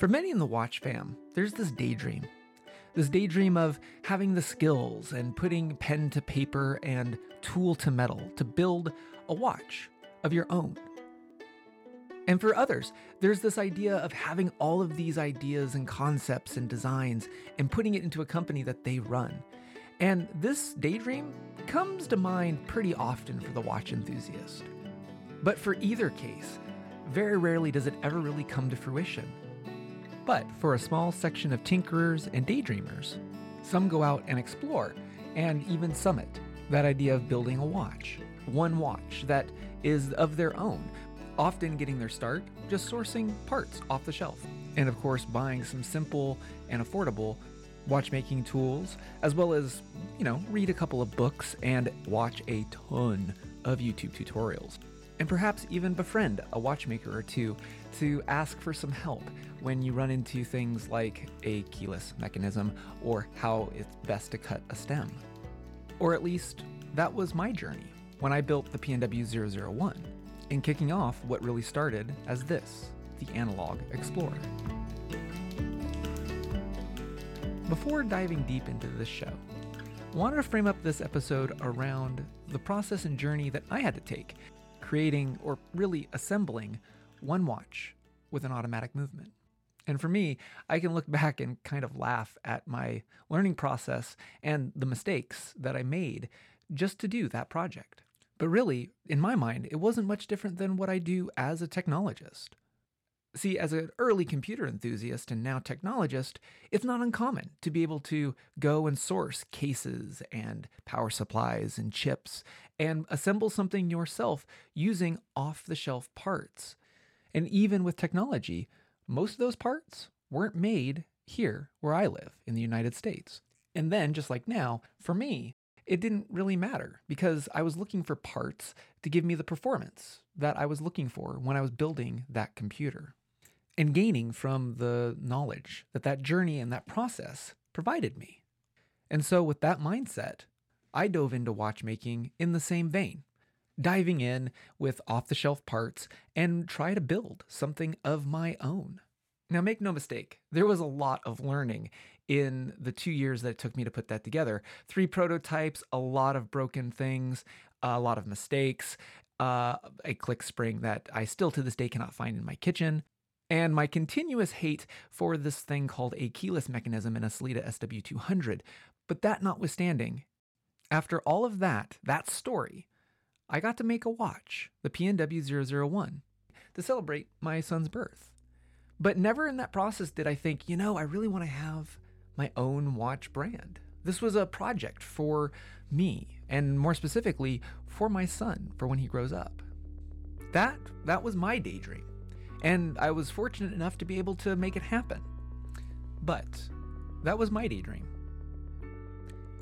For many in the watch fam, there's this daydream. This daydream of having the skills and putting pen to paper and tool to metal to build a watch of your own. And for others, there's this idea of having all of these ideas and concepts and designs and putting it into a company that they run. And this daydream comes to mind pretty often for the watch enthusiast. But for either case, very rarely does it ever really come to fruition. But for a small section of tinkerers and daydreamers, some go out and explore and even summit that idea of building a watch. One watch that is of their own, often getting their start just sourcing parts off the shelf. And of course, buying some simple and affordable watchmaking tools, as well as, you know, read a couple of books and watch a ton of YouTube tutorials and perhaps even befriend a watchmaker or two to ask for some help when you run into things like a keyless mechanism or how it's best to cut a stem. Or at least that was my journey when I built the PNW 001, in kicking off what really started as this the Analog Explorer. Before diving deep into this show, I wanted to frame up this episode around the process and journey that I had to take creating or really assembling one watch with an automatic movement. And for me, I can look back and kind of laugh at my learning process and the mistakes that I made just to do that project. But really, in my mind, it wasn't much different than what I do as a technologist. See, as an early computer enthusiast and now technologist, it's not uncommon to be able to go and source cases and power supplies and chips and assemble something yourself using off the shelf parts. And even with technology, most of those parts weren't made here where I live in the United States. And then, just like now, for me, it didn't really matter because I was looking for parts to give me the performance that I was looking for when I was building that computer and gaining from the knowledge that that journey and that process provided me. And so, with that mindset, I dove into watchmaking in the same vein, diving in with off the shelf parts and try to build something of my own. Now, make no mistake, there was a lot of learning in the two years that it took me to put that together. Three prototypes, a lot of broken things, a lot of mistakes, uh, a click spring that I still to this day cannot find in my kitchen, and my continuous hate for this thing called a keyless mechanism in a Sellita SW200. But that notwithstanding, after all of that, that story, I got to make a watch, the PNW 001, to celebrate my son's birth. But never in that process did I think, you know, I really want to have my own watch brand. This was a project for me, and more specifically, for my son, for when he grows up. That that was my daydream and I was fortunate enough to be able to make it happen. But that was my daydream.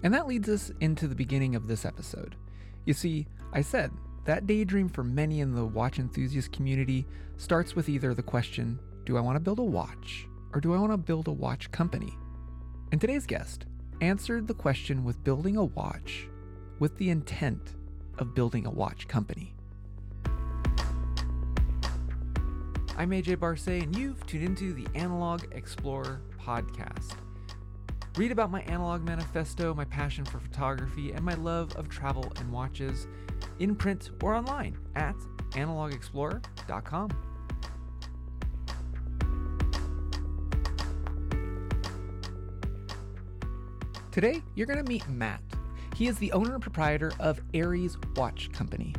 And that leads us into the beginning of this episode. You see, I said that daydream for many in the watch enthusiast community starts with either the question do I want to build a watch or do I want to build a watch company? And today's guest answered the question with building a watch with the intent of building a watch company. I'm AJ Barse, and you've tuned into the Analog Explorer podcast. Read about my analog manifesto, my passion for photography, and my love of travel and watches in print or online at analogexplorer.com. Today, you're going to meet Matt. He is the owner and proprietor of ARES Watch Company,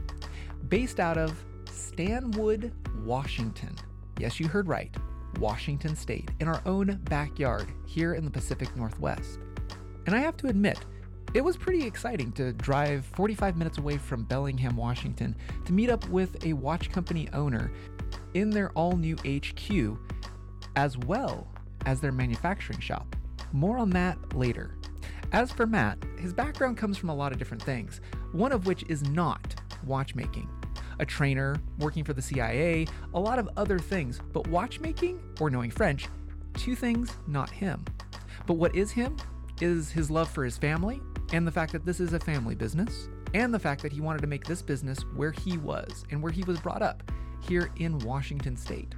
based out of Stanwood, Washington. Yes, you heard right. Washington State, in our own backyard here in the Pacific Northwest. And I have to admit, it was pretty exciting to drive 45 minutes away from Bellingham, Washington to meet up with a watch company owner in their all new HQ, as well as their manufacturing shop. More on that later. As for Matt, his background comes from a lot of different things, one of which is not watchmaking a trainer, working for the CIA, a lot of other things. But watchmaking or knowing French, two things not him. But what is him is his love for his family and the fact that this is a family business and the fact that he wanted to make this business where he was and where he was brought up here in Washington state.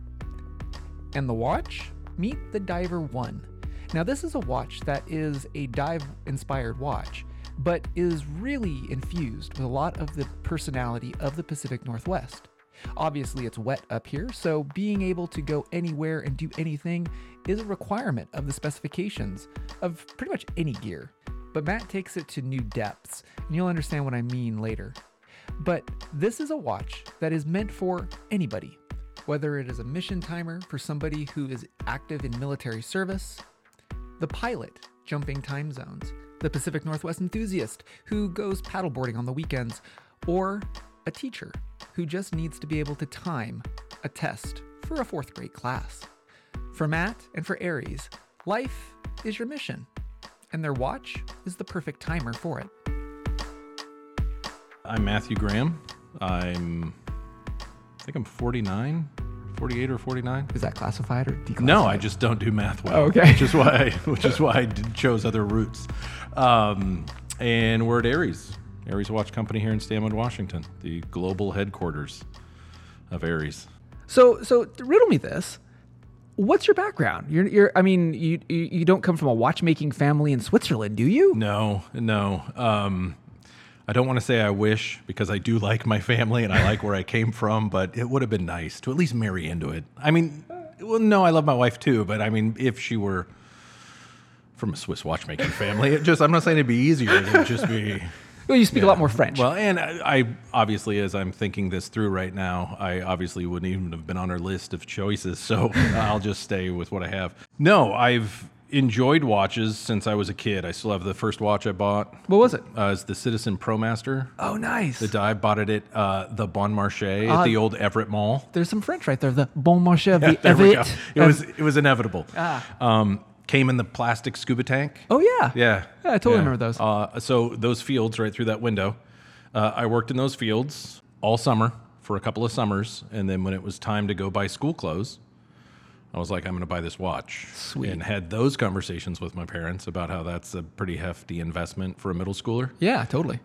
And the watch? meet the Diver 1. Now, this is a watch that is a dive inspired watch, but is really infused with a lot of the personality of the Pacific Northwest. Obviously, it's wet up here, so being able to go anywhere and do anything is a requirement of the specifications of pretty much any gear. But Matt takes it to new depths, and you'll understand what I mean later. But this is a watch that is meant for anybody, whether it is a mission timer for somebody who is active in military service, the pilot jumping time zones, the Pacific Northwest enthusiast who goes paddleboarding on the weekends, or a teacher who just needs to be able to time a test for a fourth grade class. For Matt and for ARES, life is your mission, and their watch is the perfect timer for it. I'm Matthew Graham. I'm, I think I'm 49, 48 or 49. Is that classified or declassified? No, I just don't do math well. Oh, okay. Which is why, I, which is why I chose other routes. Um, and we're at ARES, ARES Watch Company here in Stanwood, Washington, the global headquarters of ARES. So, so riddle me this. What's your background? You're, you're. I mean, you, you, you don't come from a watchmaking family in Switzerland, do you? No, no. Um, I don't want to say I wish because I do like my family and I like where I came from, but it would have been nice to at least marry into it. I mean, well, no, I love my wife too, but I mean, if she were from a Swiss watchmaking family, it just, I'm not saying it'd be easier. It would just be. Well, you speak a lot more French. Well, and I, I obviously, as I'm thinking this through right now, I obviously wouldn't even have been on her list of choices. So I'll just stay with what I have. No, I've enjoyed watches since I was a kid. I still have the first watch I bought. what was it? Uh, it's the Citizen ProMaster. Oh, nice. The die bought it at uh, the Bon Marché Ah. at the old Everett Mall. There's some French right there. The Bon Marché, the There we go. Everett. It was it was inevitable. Ah. Um, came in the plastic scuba tank. Oh yeah. Yeah. Yeah, I totally remember those. Uh, so those fields right through that window. Uh, I worked in those fields all summer for a couple of summers, and then when it was time to go buy school clothes, I was like, I'm going to buy this watch. Sweet. And had those conversations with my parents about how that's a pretty hefty investment for a middle schooler. Yeah, totally.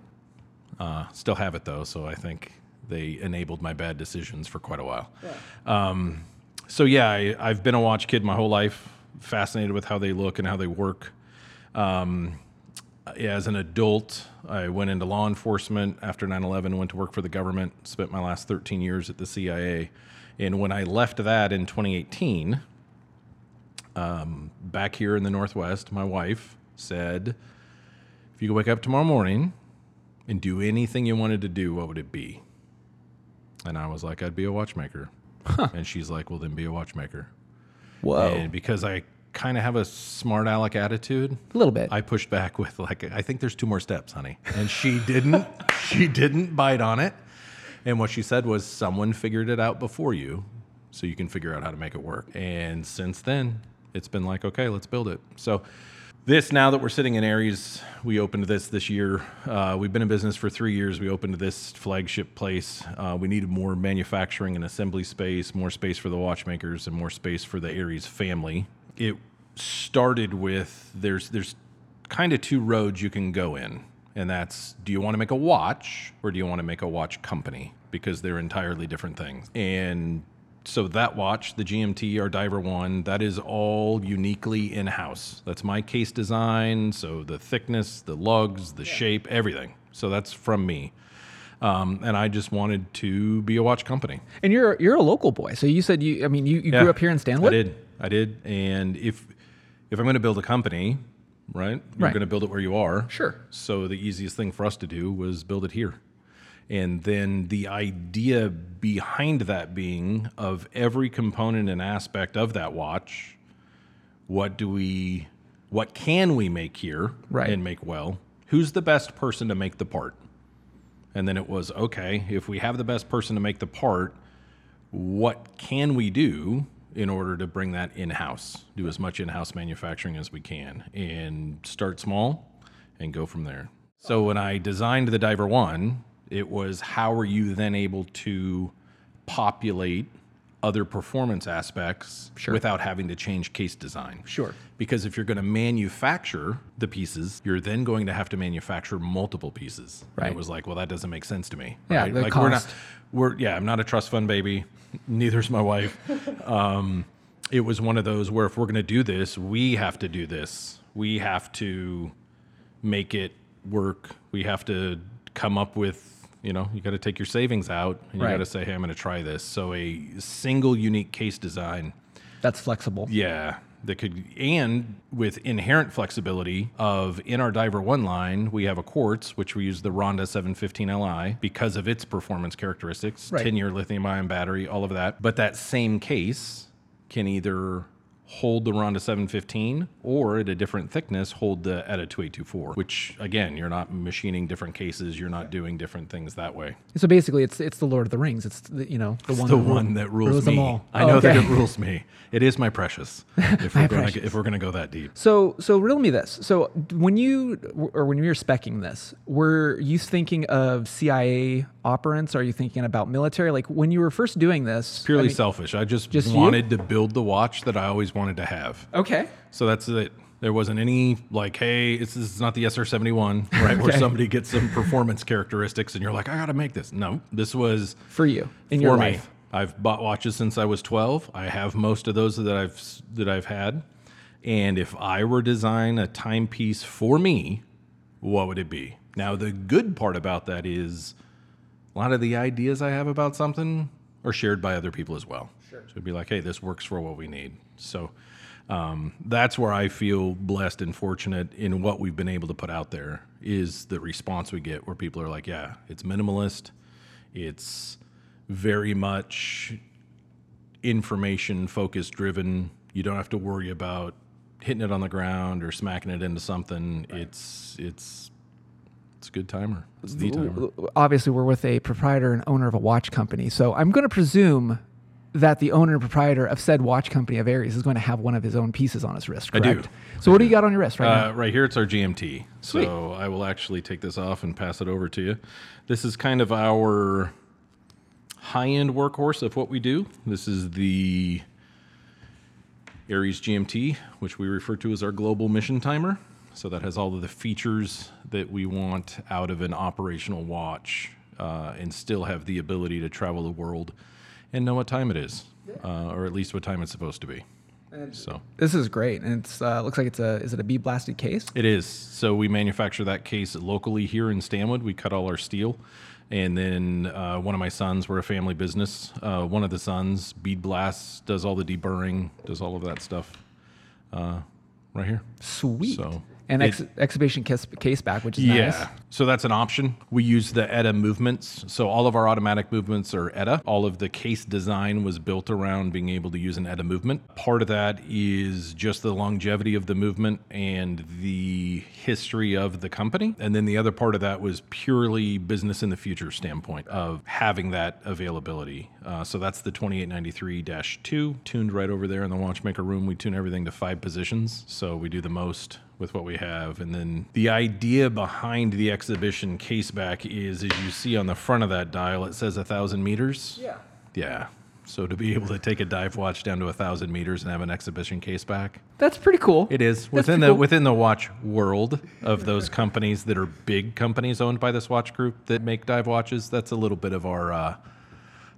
Uh, still have it though, so I think they enabled my bad decisions for quite a while. Um, so yeah, I, I've been a watch kid my whole life, fascinated with how they look and how they work. Um, as an adult, I went into law enforcement after 9 11, went to work for the government, spent my last 13 years at the CIA. And when I left that in 2018, um, back here in the Northwest, my wife said, If you could wake up tomorrow morning and do anything you wanted to do, what would it be? And I was like, I'd be a watchmaker. And she's like, Well, then be a watchmaker. Whoa. And because I kind of have a smart aleck attitude, a little bit. I pushed back with like, I think there's two more steps, honey. And she didn't. she didn't bite on it. And what she said was, someone figured it out before you, so you can figure out how to make it work. And since then, it's been like, okay, let's build it. So this now that we're sitting in ARES, we opened this this year. Uh, we've been in business for three years. We opened this flagship place. Uh, we needed more manufacturing and assembly space, more space for the watchmakers, and more space for the ARES family. It started with there's there's kind of two roads you can go in, and that's do you want to make a watch or do you want to make a watch company because they're entirely different things. And so that watch, the GMT, or Diver One, that is all uniquely in house. That's my case design. So the thickness, the lugs, the shape, everything. So that's from me. Um, and I just wanted to be a watch company. and you're you're a local boy, so you said you. I mean, you, you grew up here in Stanwood. I did. I did. And if if I'm going to build a company, right, you're Right. going to build it where you are. Sure. So the easiest thing for us to do was build it here. And then the idea behind that being of every component and aspect of that watch, what do we what can we make here Right. and make well? Who's the best person to make the part? And then it was okay, if we have the best person to make the part, what can we do in order to bring that in house? Do as much in house manufacturing as we can and start small and go from there. So when I designed the Diver One, it was how are you then able to populate other performance aspects Sure. without having to change case design? Sure. Because if you're going to manufacture the pieces, you're then going to have to manufacture multiple pieces. And Right. it was like, well, that doesn't make sense to me. Yeah, right? the like we're not, cost. we're yeah, I'm not a trust fund baby. Neither's my wife. um, it was one of those where if we're going to do this, we have to do this. We have to make it work. We have to come up with, you know, you got to take your savings out and you Right. got to say, hey, I'm going to try this. So a single unique case design, That's flexible. yeah, that could, and with inherent flexibility of in our Diver 1 line, we have a quartz, which we use the Ronda 715 Li because of its performance characteristics, Right. 10 year lithium ion battery, all of that. But that same case can either hold the Ronda 715 or at a different thickness hold the ETA 2824, which again, you're not machining different cases, you're not doing different things that way. So basically, it's it's the Lord of the Rings. It's the, you know the one the that one that rules, them me. all. I Oh, know that it rules me. It is my precious. If we're gonna if we're going to go that deep. So, so riddle me this. So, when you or when you were specking this, were you thinking of CIA operants? Are you thinking about military? Like when you were first doing this, I Purely mean- selfish. I just, Just you? wanted to build the watch that I always wanted to have. Okay. So that's it. There wasn't any like, hey, this is not the SR71, right? Where somebody gets some performance characteristics and you're like, I got to make this. No, this was For you in for your me. life. I've bought watches since I was 12. I have most of those that I've that I've had. And if I were to design a timepiece for me, what would it be? Now the good part about that is a lot of the ideas I have about something are shared by other people as well. So it'd be like, hey, this works for what we need. So um, that's where I feel blessed and fortunate in what we've been able to put out there is the response we get where people are like, yeah, it's minimalist. It's very much information focus driven. You don't have to worry about hitting it on the ground or smacking it into something. It's it's it's a good timer. It's the timer. Obviously, we're with a proprietor and owner of a watch company, so I'm going to presume that the owner and proprietor of said watch company of ARES is going to have one of his own pieces on his wrist. I do. So, what do you got on your wrist right now? Uh, right here, it's our GMT. Sweet. So I will actually take this off and pass it over to you. This is kind of our high-end workhorse of what we do. This is the ARES GMT, which we refer to as our global mission timer. So that has all of the features that we want out of an operational watch, uh, and still have the ability to travel the world and know what time it is, uh, or at least what time it's supposed to be. So. This is great, and it's uh, looks like it's a is it a bead blasted case? It is. So we manufacture that case locally here in Stanwood. We cut all our steel. And then uh, one of my sons, we're a family business. Uh, one of the sons, Bead Blasts, does all the deburring, does all of that stuff uh, right here. Sweet. So and it- ex- exhibition case, case back, which is Yeah. nice. So that's an option. We use the ETA movements. So all of our automatic movements are ETA. All of the case design was built around being able to use an ETA movement. Part of that is just the longevity of the movement and the history of the company. And then the other part of that was purely business in the future standpoint of having that availability. Uh, so that's the 2893-2 tuned right over there in the watchmaker room. We tune everything to five positions. So we do the most with what we have. And then the idea behind the exhibition caseback is, as you see on the front of that dial, it says a thousand meters. Yeah. Yeah. So to be able to take a dive watch down to a thousand meters and have an exhibition caseback, That's pretty cool. it is That's within the cool. within the watch world of those companies that are big companies owned by this watch group that make dive watches. That's a little bit of our, uh,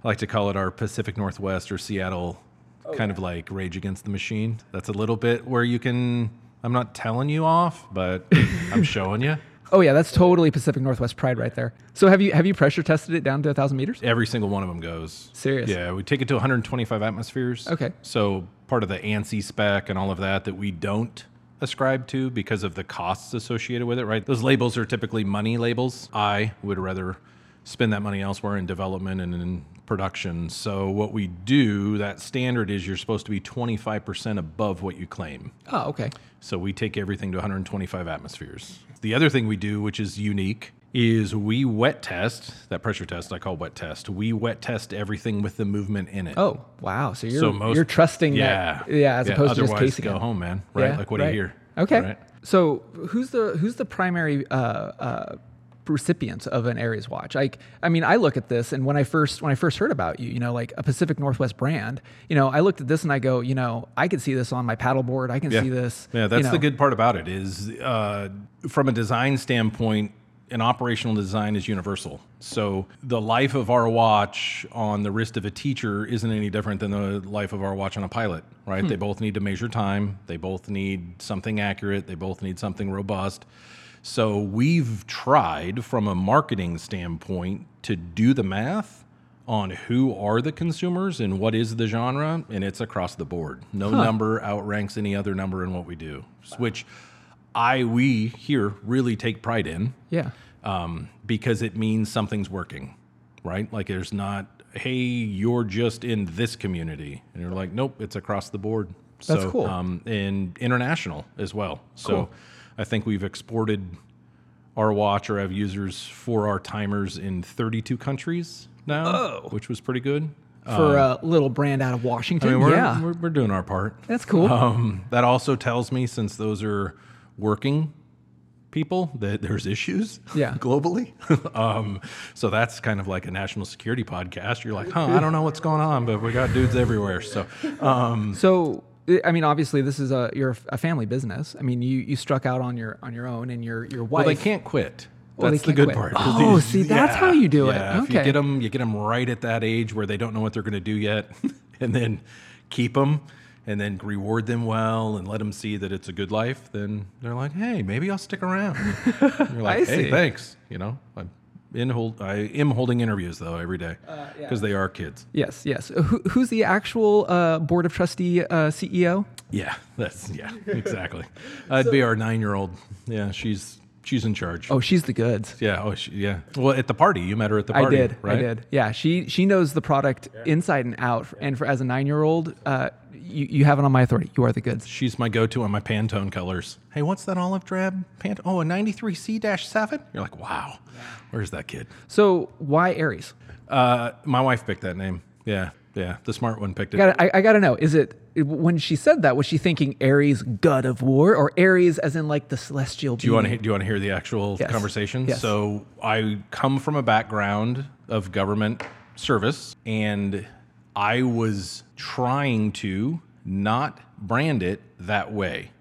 I like to call it our Pacific Northwest or Seattle, Oh, kind of like Rage Against the Machine. That's a little bit where you can. I'm not telling you off, but I'm showing you. Oh yeah, that's totally Pacific Northwest pride right there. So have you have you pressure tested it down to a thousand meters? Every single one of them goes. Serious? Yeah, we take it to 125 atmospheres. Okay. So part of the ANSI spec and all of that that we don't ascribe to because of the costs associated with it, right? Those labels are typically money labels. I would rather spend that money elsewhere in development and in production. So what we do, that standard is you're supposed to be 25% above what you claim. Oh, okay. So we take everything to 125 atmospheres. The other thing we do, which is unique, is we wet test that pressure test. I call wet test. We wet test everything with the movement in it. Oh wow. So you're so most you're trusting yeah, that yeah as opposed to just casing go it. home, man. Right? Yeah, like what right. do you hear? Okay. Right? So who's the who's the primary uh, uh, recipient of an ARES watch? Like, I mean, I look at this, and when I first when I first heard about you, you know, like a Pacific Northwest brand, you know, I looked at this and I go, you know, I could see this on my paddleboard. I can Yeah. see this. Yeah, you that's know. the good part about it is uh, from a design standpoint, an operational design is universal. So the life of our watch on the wrist of a teacher isn't any different than the life of our watch on a pilot, right? They both need to measure time. They both need something accurate. They both need something robust. So we've tried from a marketing standpoint to do the math on who are the consumers and what is the genre, and it's across the board. No number outranks any other number in what we do, which I we here really take pride in Yeah. um, because it means something's working, right? Like there's not, hey, you're just in this community, and you're like, nope, it's across the board. That's so, cool. Um, and international as well. So Cool. I think we've exported our watch or have users for our timers in 32 countries now, Oh. which was pretty good. For a little brand out of Washington. I mean, we're, yeah. we're, we're doing our part. That's cool. Um, that also tells me, since those are working people, that there's issues Yeah. globally. um, so that's kind of like a national security podcast. You're like, huh, I don't know what's going on, but we got dudes everywhere. So um, So, I- mean, obviously, this is a you're a family business. I mean, you you struck out on your on your own, and your your wife. well, they can't quit. Well, That's the good quit. part. Oh, see, that's how you do it. yeah, If you get them, you get them right at that age where they don't know what they're going to do yet, and then keep them, and then reward them well, and let them see that it's a good life. Then they're like, hey, maybe I'll stick around. You're like, I hey, see. thanks. You know, I'm in hold. I am holding interviews though every day Uh, because they are kids. Yes, yes. Who, who's the actual uh, board of trustee uh, CEO? Yeah, that's yeah, exactly. I'd be our nine-year-old. Yeah, she's she's in charge. Oh, she's the goods. Yeah. Oh, she, yeah. Well, at the party, you met her at the party. I did. Right? I did. Yeah, she she knows the product inside and out. And for as a nine year old, uh, you you have it on my authority. You are the goods. She's my go-to on my Pantone colors. Hey, what's that olive drab Pant- Oh, a 93C-7? You're like, wow. Where's that kid? So why ARES? Uh, my wife picked that name. Yeah, yeah. The smart one picked it. Got I, I got to know. Is it when she said that? Was she thinking Ares, god of war, or Aries as in like the celestial? Do you want to do you want to hear the actual Yes. conversation? Yes. So I come from a background of government service, and I was trying to not brand it that way,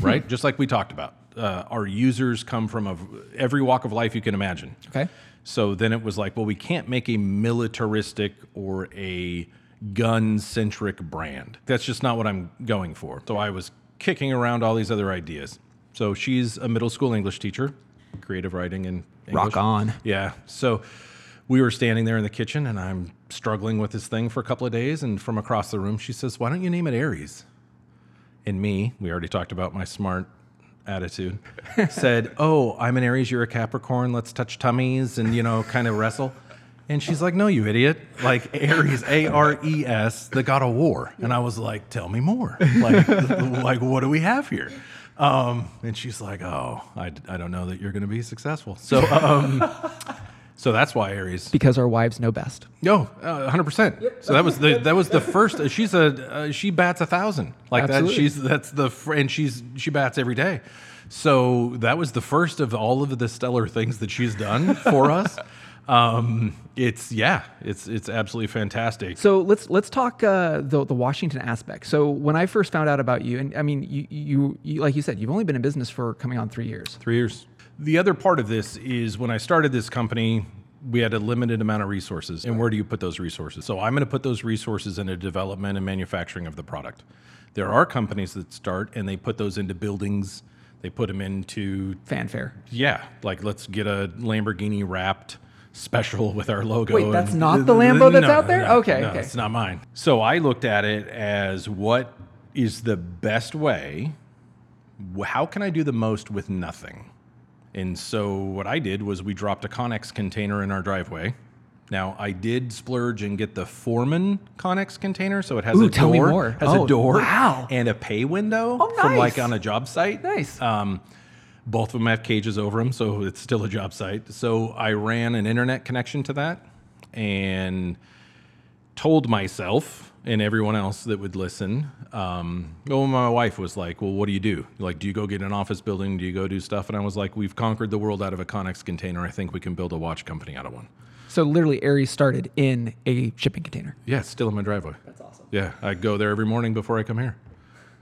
right? Just like we talked about. Uh, our users come from a, every walk of life you can imagine. Okay. So then it was like, well, we can't make a militaristic or a gun centric brand. That's just not what I'm going for. So I was kicking around all these other ideas. So she's a middle school English teacher, creative writing and English. Rock on. Yeah. So we were standing there in the kitchen and I'm struggling with this thing for a couple of days. And from across the room, she says, Why don't you name it Ares? And me, we already talked about my smart attitude, said, Oh, I'm an Aries, you're a Capricorn, let's touch tummies and, you know, kind of wrestle. And she's like, No, you idiot. Like Ares, A R E S, the god of war. And I was like, Tell me more. Like, like what do we have here? Um, and she's like, Oh, I, I don't know that you're going to be successful. So, um, so that's why ARES. Because our wives know best. No, uh, hundred percent. So that was the that was the first. uh, She's a uh, she bats a thousand like Absolutely. that. She's that's the fr- and she's she bats every day. So that was the first of all of the stellar things that she's done for us. Um, it's yeah, it's it's absolutely fantastic. So let's let's talk uh, the the Washington aspect. So when I first found out about you, and I mean, you, you you like you said, you've only been in business for coming on three years. Three years. The other part of this is when I started this company, we had a limited amount of resources. And where do you put those resources? So I'm going to put those resources into development and manufacturing of the product. There are companies that start and they put those into buildings. They put them into Fanfare. yeah, like let's get a Lamborghini wrapped special with our logo. Wait, that's not the Lambo that's out there? no, Okay, no, okay. it's not mine. So I looked at it as what is the best way? How can I do the most with nothing? And so what I did was we dropped a Conex container in our driveway. Now I did splurge and get the Foreman Conex container, so it has Ooh, a tell me door, more. has Oh, a door, wow. and a pay window Oh, from like on a job site. Nice. Um, both of them have cages over them, so it's still a job site. So I ran an internet connection to that and told myself and everyone else that would listen. Um, well, my wife was like, "Well, what do you do? Like, do you go get an office building? Do you go do stuff?" And I was like, "We've conquered the world out of a Conex container. I think we can build a watch company out of one." So literally, ARES started in a shipping container. Yeah, it's still in my driveway. That's awesome. Yeah, I go there every morning before I come here.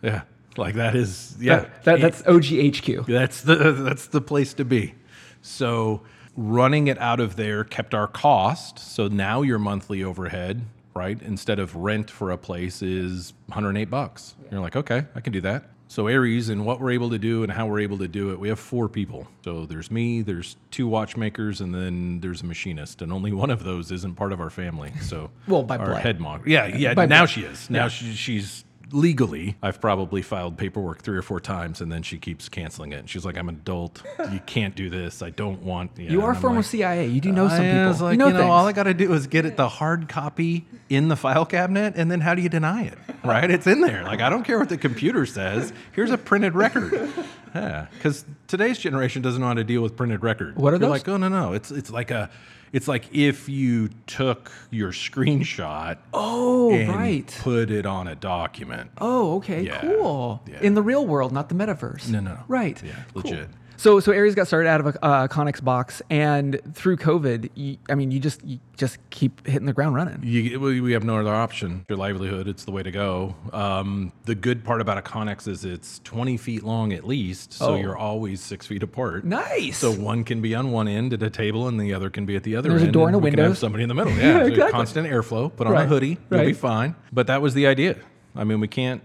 Yeah, like that is yeah. That, that, that's OGHQ. That's the that's the place to be. So running it out of there kept our cost. So now your monthly overhead, right, instead of rent for a place is 108 bucks. You're like, okay, I can do that. So ARES and what we're able to do and how we're able to do it, we have four people. So there's me, there's two watchmakers, and then there's a machinist, and only one of those isn't part of our family. So Well, by our blood. head mog. Yeah, yeah. By now blood. she is. Now she, she's legally. I've probably filed paperwork three or four times, and then she keeps canceling it. And she's like, "I'm an adult. You can't do this. I don't want." Yeah. You are And former like, CIA. You do know some I people. was like, you know, you know, all I got to do is get it the hard copy in the file cabinet, and then how do you deny it? Right? It's in there. Like I don't care what the computer says. Here's a printed record. Yeah, because today's generation doesn't know how to deal with printed record. What are You're those? like, oh no, no, it's it's like a. It's like if you took your screenshot oh, and right. put it on a document. Oh, okay, Yeah, cool. yeah. In the real world, not the metaverse. No, no, no. Right. Yeah, Cool. legit. So, so ARES got started out of a uh, Conex box, and through COVID, you, I mean, you just you just keep hitting the ground running. You, we we have no other option. Your livelihood, it's the way to go. Um, the good part about a Conex is it's 20 feet long at least, so Oh. you're always six feet apart. Nice. So one can be on one end at a table, and the other can be at the other There's a end. door and a window. have somebody in the middle. Yeah, Yeah, so exactly. constant airflow. Put on Right, a hoodie, you'll be fine. But that was the idea. I mean, we can't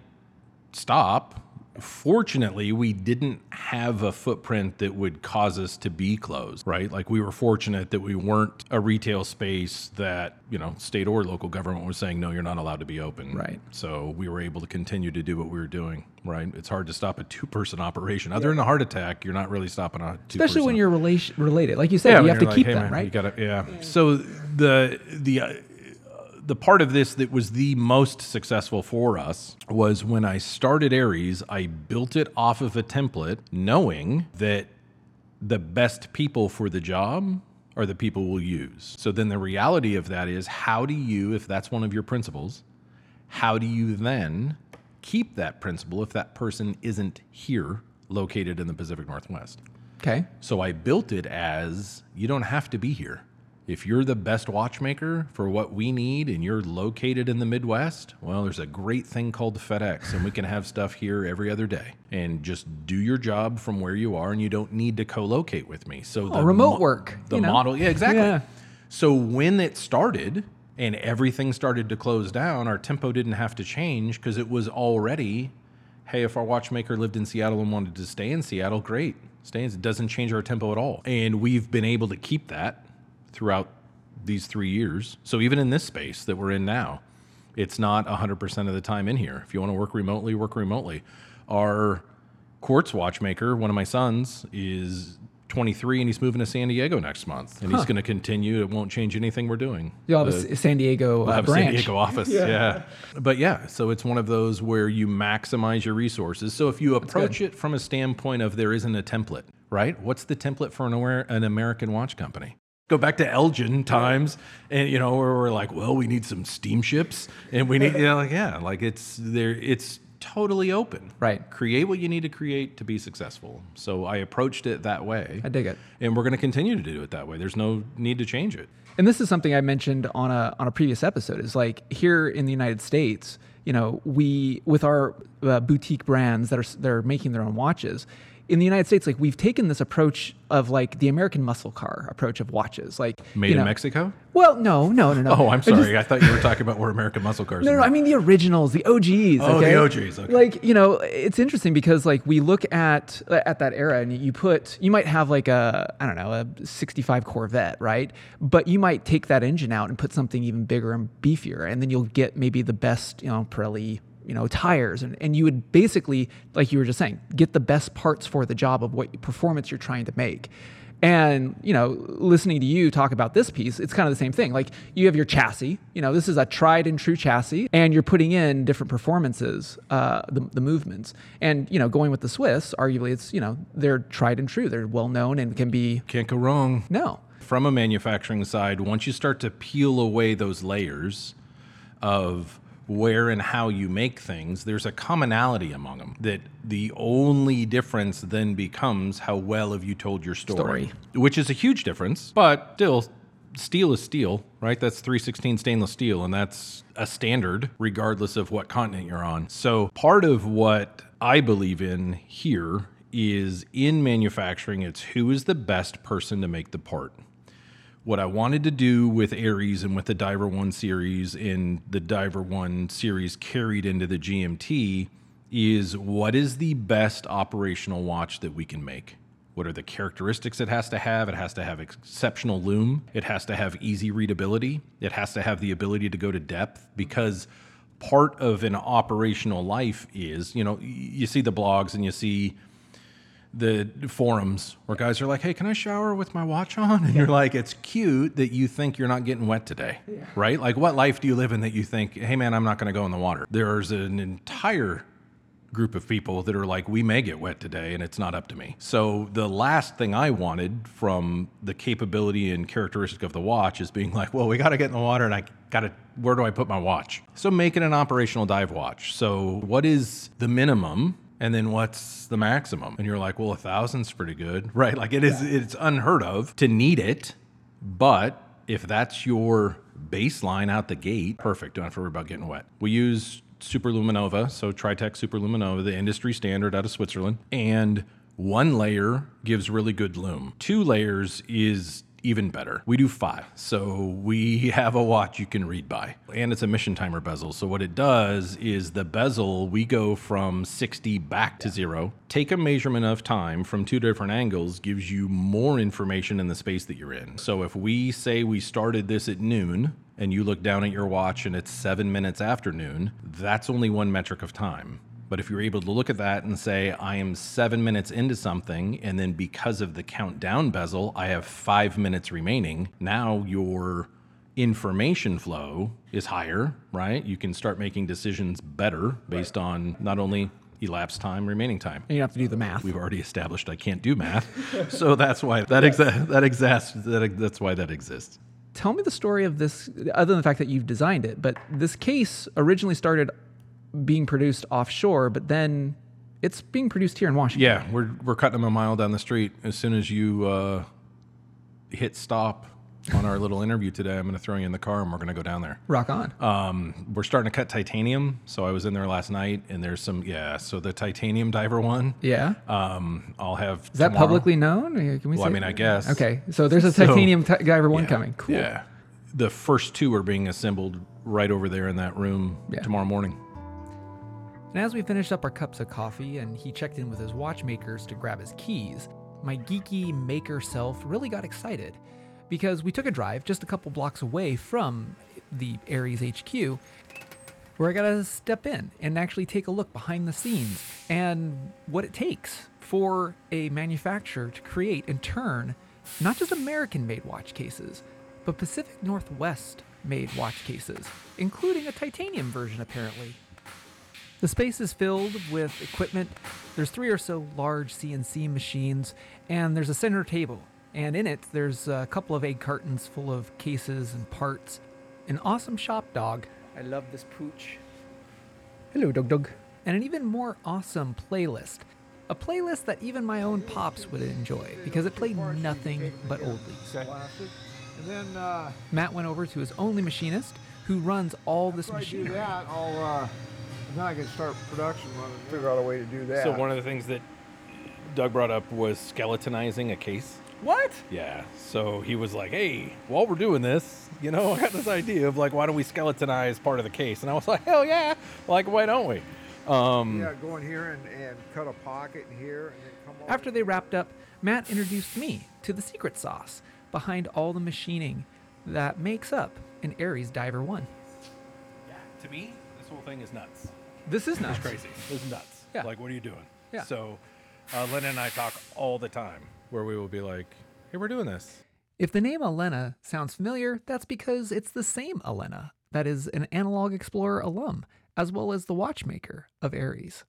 stop. Fortunately, we didn't have a footprint that would cause us to be closed, right? Like we were fortunate that we weren't a retail space that, you know, state or local government was saying, no, you're not allowed to be open. Right. So we were able to continue to do what we were doing, right? It's hard to stop a two person operation. Other than a heart attack, you're not really stopping a two Especially when you're relation, related, like you said, you have to like, keep "Hey, them, man, right? You gotta, yeah. So the the uh, the part of this that was the most successful for us was when I started ARES. I built it off of a template, knowing that the best people for the job are the people we'll use. So then the reality of that is, how do you, if that's one of your principles, how do you then keep that principle if that person isn't here, located in the Pacific Northwest? okay. So I built it as you don't have to be here. If you're the best watchmaker for what we need and you're located in the Midwest, well, there's a great thing called FedEx, and we can have stuff here every other day. And just do your job from where you are, and you don't need to co locate with me. So oh, the Oh, remote work, the you know? model, yeah, exactly. Yeah. So when it started and everything started to close down, our tempo didn't have to change because it was already, hey, if our watchmaker lived in Seattle and wanted to stay in Seattle, great. Stay it doesn't change our tempo at all. And we've been able to keep that throughout these three years. So even in this space that we're in now, it's not 100% of the time in here. If you want to work remotely, work remotely. Our quartz watchmaker, one of my sons, is 23 and he's moving to San Diego next month. And he's going to continue. It won't change anything we're doing. You'll have a The- S- San Diego We'll uh, have a branch. San Diego office. Yeah. But yeah, so it's one of those where you maximize your resources. So if you approach it from a standpoint of there isn't a template, right? What's the template for an, aware, an American watch company? Go back to Elgin times, and you know where we're like, well, we need some steamships, and we need, you know, like yeah, like it's there, it's totally open. Right. Create what you need to create to be successful. So I approached it that way, I dig it. and we're going to continue to do it that way. There's no need to change it. And this is something I mentioned on a on a previous episode. Is like here in the United States, you know, we with our uh, boutique brands that are they're making their own watches. In the United States, like we've taken this approach of like the American muscle car approach of watches, like Made you in Mexico. Well, no, no, no, no. Oh, I'm I just- sorry. I thought you were talking about where American muscle cars. No, are no, I mean the originals, the OGs. Oh, the? OGs, okay. Like you know, it's interesting because like we look at at that era, and you put you might have like a I don't know a 65 Corvette, right? But you might take that engine out and put something even bigger and beefier, and then you'll get maybe the best you know Pirelli you know tires, and and you would basically like you were just saying get the best parts for the job of what performance you're trying to make. And you know, listening to you talk about this piece, it's kind of the same thing. Like you have your chassis. You know, this is a tried and true chassis, and you're putting in different performances, uh, the, the movements. And you know, going with the Swiss, arguably, it's you know they're tried and true. They're well known and can be Can't go wrong. no. From a manufacturing side, once you start to peel away those layers of where and how you make things, there's a commonality among them. That the only difference then becomes how well have you told your story, Story. which is a huge difference, but still. Steel is steel, right? That's 316 stainless steel, and that's a standard regardless of what continent you're on. So, part of what I believe in here is in manufacturing, it's who is the best person to make the part. What I wanted to do with ARES and with the Diver 1 series and the Diver 1 series carried into the GMT is what is the best operational watch that we can make? What are the characteristics it has to have? It has to have exceptional loom. It has to have easy readability. It has to have the ability to go to depth because part of an operational life is, you know, you see the blogs and you see the forums where guys are like, "Hey, can I shower with my watch on?" And you're like, "It's cute that you think you're not getting wet today." Yeah. Right? Like what life do you live in that you think, "Hey man, I'm not going to go in the water." There's an entire group of people that are like, we may get wet today and it's not up to me. So the last thing I wanted from the capability and characteristic of the watch is being like, well, we got to get in the water and I got to, where do I put my watch? So make it an operational dive watch. So what is the minimum? And then what's the maximum? And you're like, well, a thousand's pretty good, right? Like it is, yeah. it's unheard of to need it, but if that's your baseline out the gate, perfect. Don't have to worry about getting wet. We use Superluminova, so Tritec Superluminova, the industry standard out of Switzerland. And one layer gives really good loom. Two layers is even better. We do five. So we have a watch you can read by. And it's a mission timer bezel. So what it does is the bezel, we go from 60 back to zero. Take a measurement of time from two different angles gives you more information in the space that you're in. So if we say we started this at noon, and you look down at your watch and it's seven minutes after noon, that's only one metric of time. But if you're able to look at that and say, I am seven minutes into something, and then because of the countdown bezel, I have five minutes remaining, now your information flow is higher, right? You can start making decisions better based right. on not only elapsed time, remaining time. And you have to do the math. We've already established I can't do math, so that's why that exa- that exists. That, that's why that exists tell me the story of this, other than the fact that you've designed it. But this case originally started being produced offshore, but then it's being produced here in Washington. Yeah, we're we're cutting them a mile down the street. As soon as you uh, hit stop on our little interview today. I'm going to throw you in the car and we're going to go down there. Rock on. Um, we're starting to cut titanium. So I was in there last night and there's some, yeah. So the titanium diver one. Yeah. Um, I'll have. Is that publicly known? Can we well, I mean, I guess. Okay. So there's a titanium so, t- diver one yeah, coming. Cool. Yeah. The first two are being assembled right over there in that room yeah. tomorrow morning. And as we finished up our cups of coffee and he checked in with his watchmakers to grab his keys, my geeky maker self really got excited because we took a drive just a couple blocks away from the ARES HQ where I got to step in and actually take a look behind the scenes and what it takes for a manufacturer to create and turn not just American made watch cases, but Pacific Northwest made watch cases, including a titanium version apparently. The space is filled with equipment. There's three or so large CNC machines, and there's a center table and in it, there's a couple of egg cartons full of cases and parts. An awesome shop dog. I love this pooch. Hello, Dog Dog. And an even more awesome playlist. A playlist that even my own pops would enjoy because it played nothing but oldies. And then uh, Matt went over to his only machinist, who runs all this machinery. do that, I'll uh, then I can start production running. Figure out a way to do that. So one of the things that Doug brought up was skeletonizing a case. What? Yeah. So he was like, "Hey, while we're doing this, you know, I got this idea of like, why don't we skeletonize part of the case?" And I was like, "Hell yeah! Like, why don't we?" Um, yeah, go in here and, and cut a pocket in here, and then come. After they wrapped up, Matt introduced me to the secret sauce behind all the machining that makes up an ARES Diver One. Yeah. To me, this whole thing is nuts. This is nuts. It's crazy. This is nuts. Yeah. Like, what are you doing? Yeah. So, uh, Lena and I talk all the time where we will be like, hey, we're doing this. If the name Elena sounds familiar, that's because it's the same Elena that is an Analog Explorer alum, as well as the watchmaker of ARES.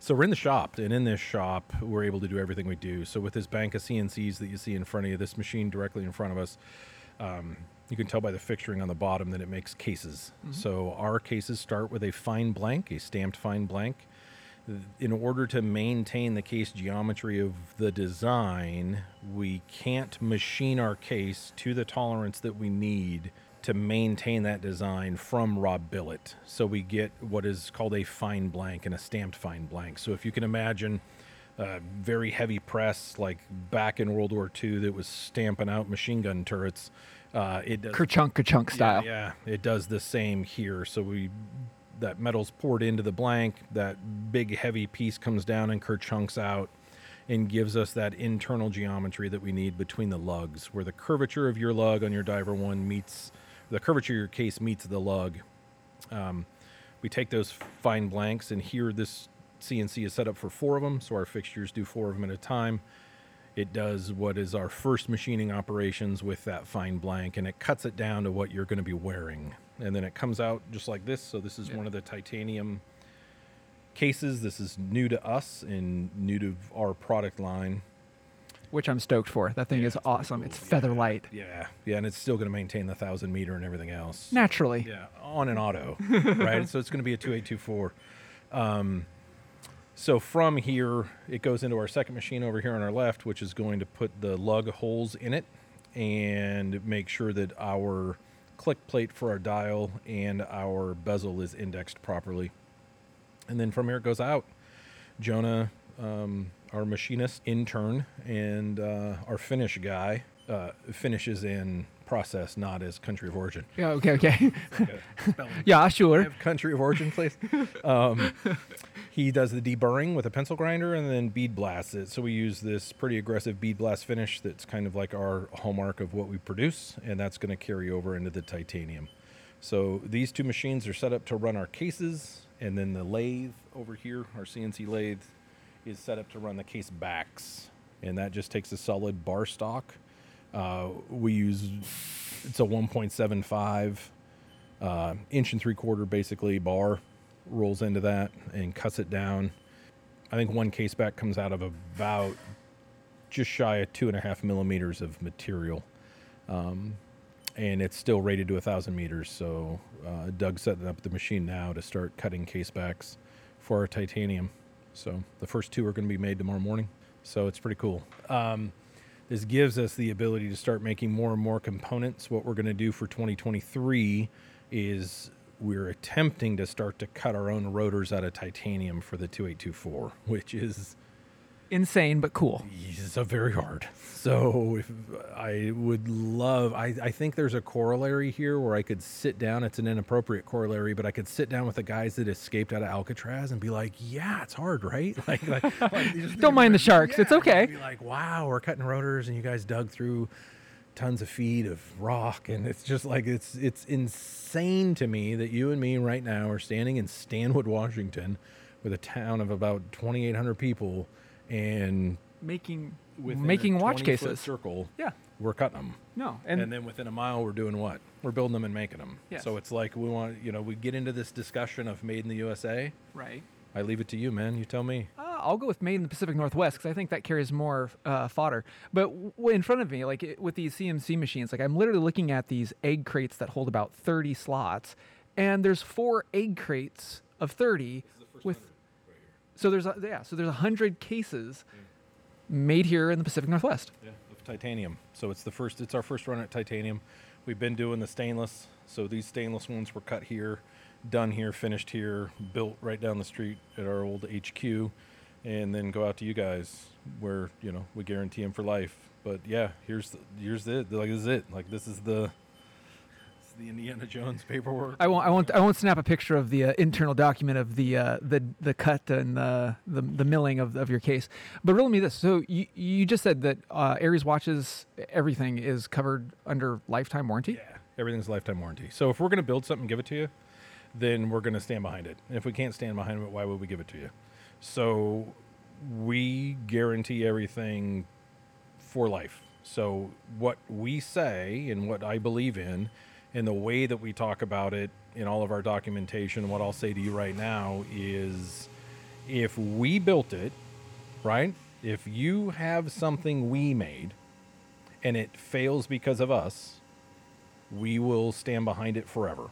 So we're in the shop, and in this shop, we're able to do everything we do. So with this bank of CNCs that you see in front of you, this machine directly in front of us, um, you can tell by the fixturing on the bottom that it makes cases. Mm-hmm. So our cases start with a fine blank, a stamped fine blank in order to maintain the case geometry of the design, we can't machine our case to the tolerance that we need to maintain that design from raw billet. So we get what is called a fine blank and a stamped fine blank. So if you can imagine uh, very heavy press, like back in World War II, that was stamping out machine gun turrets. Uh, it does Kerchunk, kerchunk style. yeah, yeah, it does the same here. So we that metal's poured into the blank. That big heavy piece comes down and kerchunks out, and gives us that internal geometry that we need between the lugs, where the curvature of your lug on your diver one meets the curvature of your case meets the lug. Um, we take those fine blanks, and here this CNC is set up for four of them, so our fixtures do four of them at a time. It does what is our first machining operations with that fine blank, and it cuts it down to what you're going to be wearing. And then it comes out just like this. So this is Yeah. one of the titanium cases. This is new to us and new to our product line. Which I'm stoked for. That thing Yeah, is it's awesome. cool. It's feather Yeah. light. Yeah, yeah, and it's still going to maintain the thousand meter and everything else. Naturally. Yeah, on an auto, right? So it's going to be a 2824. Um, so from here, it goes into our second machine over here on our left, which is going to put the lug holes in it and make sure that our click plate for our dial and our bezel is indexed properly. And then from here it goes out. Jonah, um, our machinist intern, and uh, our finish guy uh, finishes in process, not as country of origin. Yeah, okay, okay. Yeah, sure. Have country of origin, please. Um, he does the deburring with a pencil grinder and then bead blasts it. So we use this pretty aggressive bead blast finish that's kind of like our hallmark of what we produce, and that's going to carry over into the titanium. So these two machines are set up to run our cases, and then the lathe over here, our CNC lathe, is set up to run the case backs, and that just takes a solid bar stock. Uh, we use it's a 1.75 uh, inch and three quarter basically bar rolls into that and cuts it down. I think one case back comes out of about just shy of two and a half millimeters of material. Um, and it's still rated to a thousand meters. So uh, Doug's setting up the machine now to start cutting case backs for our titanium. So the first two are going to be made tomorrow morning. So it's pretty cool. Um, this gives us the ability to start making more and more components. What we're going to do for 2023 is we're attempting to start to cut our own rotors out of titanium for the 2824, which is Insane, but cool. a very hard. So if I would love, I, I think there's a corollary here where I could sit down. It's an inappropriate corollary, but I could sit down with the guys that escaped out of Alcatraz and be like, "Yeah, it's hard, right? Like, like, like Don't mind the sharks. It's yeah, okay. Be like, wow, we're cutting rotors, and you guys dug through tons of feet of rock, and it's just like it's it's insane to me that you and me right now are standing in Stanwood, Washington, with a town of about 2,800 people, and Making making watch cases. circle, Yeah. we're cutting them. No. And, And, then within a mile, we're doing what? We're building them and making them. Yes. So it's like we want, you know, we get into this discussion of made in the USA. right. I leave it to you, man. You tell me. Uh, I'll go with made in the Pacific Northwest because I think that carries more uh, fodder. But w- in front of me, like it, with these CNC machines, like I'm literally looking at these egg crates that hold about 30 slots, and there's four egg crates of 30 with. So there's a, yeah, so there's a hundred cases made here in the Pacific Northwest. Yeah, of titanium. So it's the first. It's our first run at titanium. We've been doing the stainless. So these stainless ones were cut here, done here, finished here, built right down the street at our old HQ, and then go out to you guys where you know we guarantee them for life. But yeah, here's the, here's it. Like this is it. Like this is the. The Indiana Jones paperwork. I won't. I won't. I won't snap a picture of the uh, internal document of the uh, the the cut and the the, the milling of, of your case. But riddle me this: so you you just said that uh, ARES watches everything is covered under lifetime warranty. Yeah, everything's lifetime warranty. So if we're going to build something, and give it to you, then we're going to stand behind it. And if we can't stand behind it, why would we give it to you? So we guarantee everything for life. So what we say and what I believe in, and the way that we talk about it in all of our documentation, what I'll say to you right now is, if we built it, right? If you have something we made and it fails because of us, we will stand behind it forever.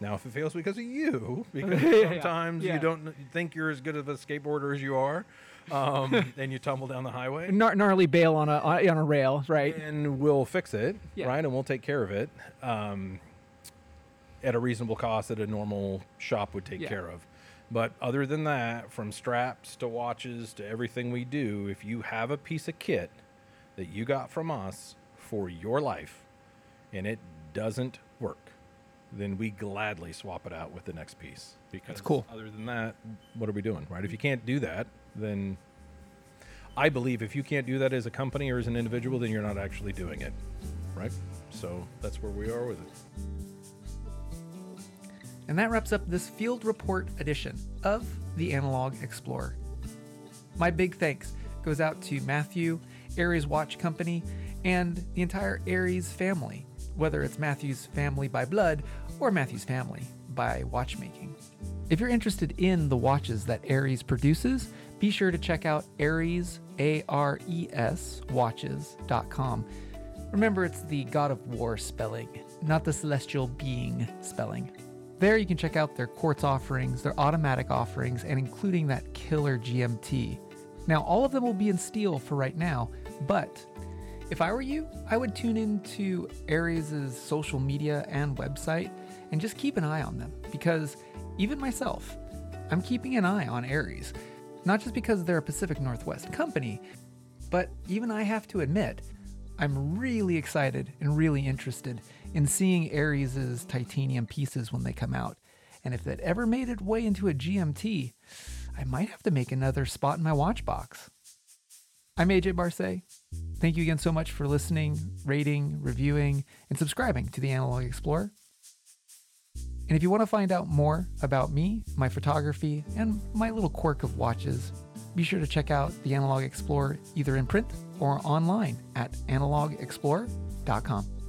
Now, if it fails because of you, because sometimes yeah. you don't think you're as good of a skateboarder as you are, um, and you tumble down the highway, Gnar- gnarly bail on a on a rail, right? and we'll fix it, Yeah. right? And we'll take care of it um, at a reasonable cost that a normal shop would take Yeah. care of. But other than that, from straps to watches to everything we do, if you have a piece of kit that you got from us for your life and it doesn't work, then we gladly swap it out with the next piece. Because cool. other than that, what are we doing, right? If you can't do that, then I believe if you can't do that as a company or as an individual, then you're not actually doing it, right? So that's where we are with it. And that wraps up this field report edition of the Analog Explorer. My big thanks goes out to Matthew, ARES Watch Company, and the entire ARES family, whether it's Matthew's family by blood or Matthew's family by watchmaking. If you're interested in the watches that ARES produces, be sure to check out ARES, A R E S, watches.com. Remember, it's the God of War spelling, not the celestial being spelling. There you can check out their quartz offerings, their automatic offerings, and including that killer GMT. Now, all of them will be in steel for right now, but if I were you, I would tune into ARES' social media and website and just keep an eye on them because even myself, I'm keeping an eye on ARES. Not just because they're a Pacific Northwest company, but even I have to admit, I'm really excited and really interested in seeing ARES' titanium pieces when they come out. And if that ever made its way into a GMT, I might have to make another spot in my watch box. I'm AJ Barse. Thank you again so much for listening, rating, reviewing, and subscribing to the Analog Explorer. And if you want to find out more about me, my photography, and my little quirk of watches, be sure to check out the Analog Explorer either in print or online at analogexplorer.com.